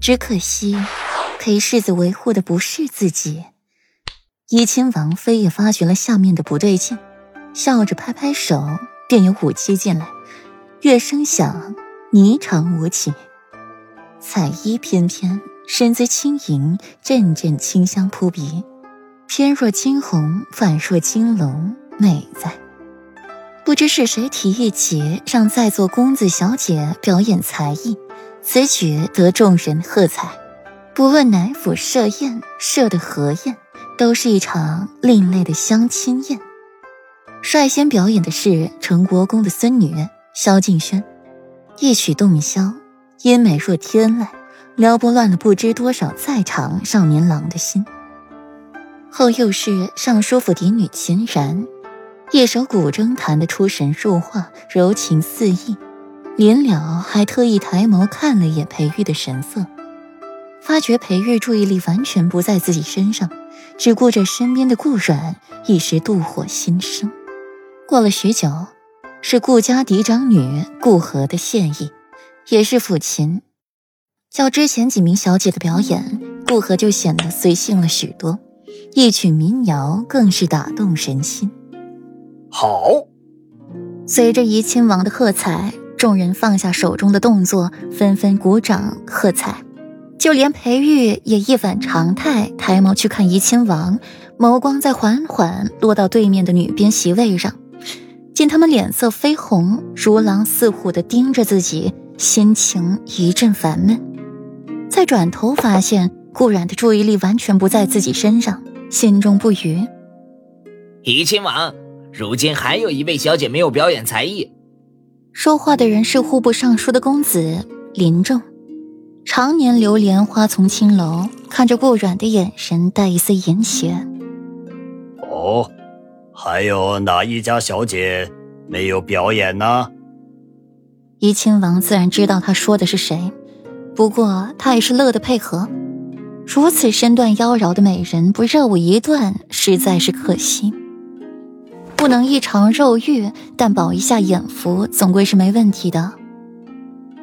只可惜陪世子维护的不是自己。怡亲王妃也发觉了下面的不对劲，笑着拍拍手，便有武器进来。乐声响，霓裳舞起，彩衣翩翩，身姿轻盈，阵阵清香扑鼻，翩若惊鸿，宛若惊龙，美在。不知是谁提议起让在座公子小姐表演才艺，此举得众人喝彩。不论乃府设宴设的何宴。都是一场另类的相亲宴。率先表演的是陈国公的孙女萧敬轩，一曲洞箫，音美若天籁，撩拨乱了不知多少在场少年郎的心。后又是尚书府嫡女秦然，一首古筝弹得出神入化，柔情四溢。临了还特意抬眸看了一眼裴玉的神色，发觉裴玉注意力完全不在自己身上。只顾着身边的顾阮，一时妒火心生。过了许久，是顾家嫡长女顾和的献艺，也是抚琴。较之前几名小姐的表演，顾和就显得随性了许多，一曲民谣更是打动人心。好，随着怡亲王的喝彩，众人放下手中的动作，纷纷鼓掌喝彩。就连裴玉也一反常态，抬眸去看怡亲王，眸光在缓缓落到对面的女宾席位上，见他们脸色绯红，如狼似虎的盯着自己，心情一阵烦闷。再转头发现顾然的注意力完全不在自己身上，心中不愉。怡亲王，如今还有一位小姐没有表演才艺。说话的人是户部尚书的公子林仲。常年流连花丛青楼，看着顾阮的眼神带一丝淫邪。哦，还有哪一家小姐没有表演呢？怡亲王自然知道他说的是谁，不过他也是乐得配合。如此身段妖娆的美人，不热舞一段，实在是可惜。不能一尝肉欲，但饱一下眼福，总归是没问题的。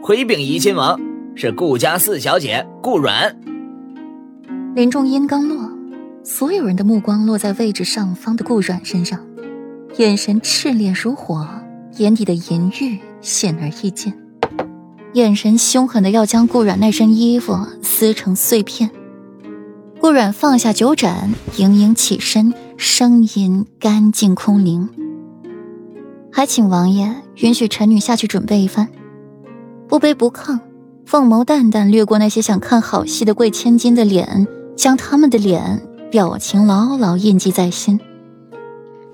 回禀怡亲王。是顾家四小姐顾阮。林仲音刚落，所有人的目光落在位置上方的顾阮身上，眼神炽烈如火，眼底的淫欲显而易见，眼神凶狠的要将顾阮那身衣服撕成碎片。顾阮放下酒盏，盈盈起身，声音干净空灵：“还请王爷允许臣女下去准备一番。”不卑不亢。凤眸淡淡掠过那些想看好戏的贵千金的脸，将他们的脸表情牢牢印记在心。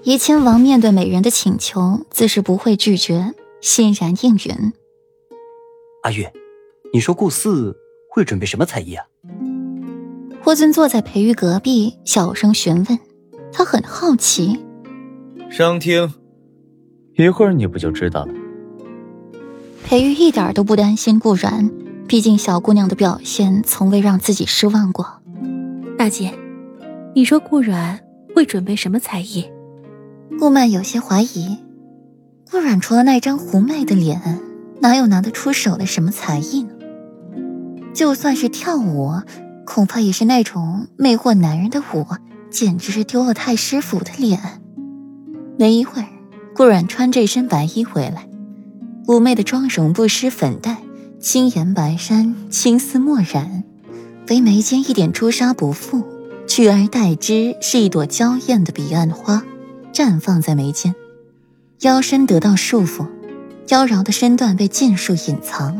怡亲王面对美人的请求，自是不会拒绝，欣然应允。阿玉，你说顾四会准备什么才艺啊？霍尊坐在裴玉隔壁，小声询问。他很好奇。商听，一会儿你不就知道了。裴玉一点都不担心顾然，毕竟小姑娘的表现从未让自己失望过。大姐，你说顾然会准备什么才艺？顾曼有些怀疑，顾然除了那张狐媚的脸，哪有拿得出手的什么才艺呢？就算是跳舞，恐怕也是那种魅惑男人的舞，简直是丢了太师府的脸。没一会儿，顾然穿这身白衣回来。妩媚的妆容不施粉黛，轻颜白衫，青丝墨染，唯眉间一点朱砂不复，取而代之是一朵娇艳的彼岸花，绽放在眉间。腰身得到束缚，妖娆的身段被尽数隐藏，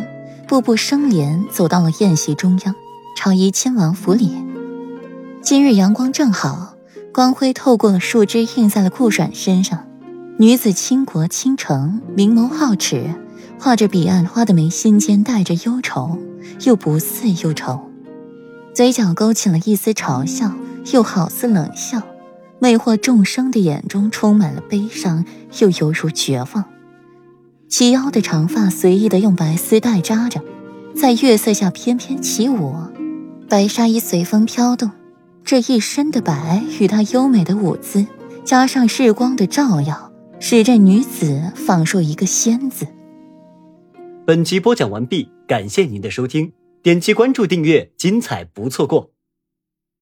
步步生莲，走到了宴席中央，朝怡亲王府里。今日阳光正好，光辉透过了树枝，映在了顾阮身上。女子倾国倾城，明眸皓齿，画着彼岸花的眉心间带着忧愁，又不似忧愁，嘴角勾起了一丝嘲笑，又好似冷笑，魅惑众生的眼中充满了悲伤，又犹如绝望。齐腰的长发随意的用白丝带扎着，在月色下翩翩起舞，白纱衣随风飘动，这一身的白与她优美的舞姿，加上日光的照耀。使这女子仿若一个仙子。本集播讲完毕，感谢您的收听。点击关注订阅，精彩不错过。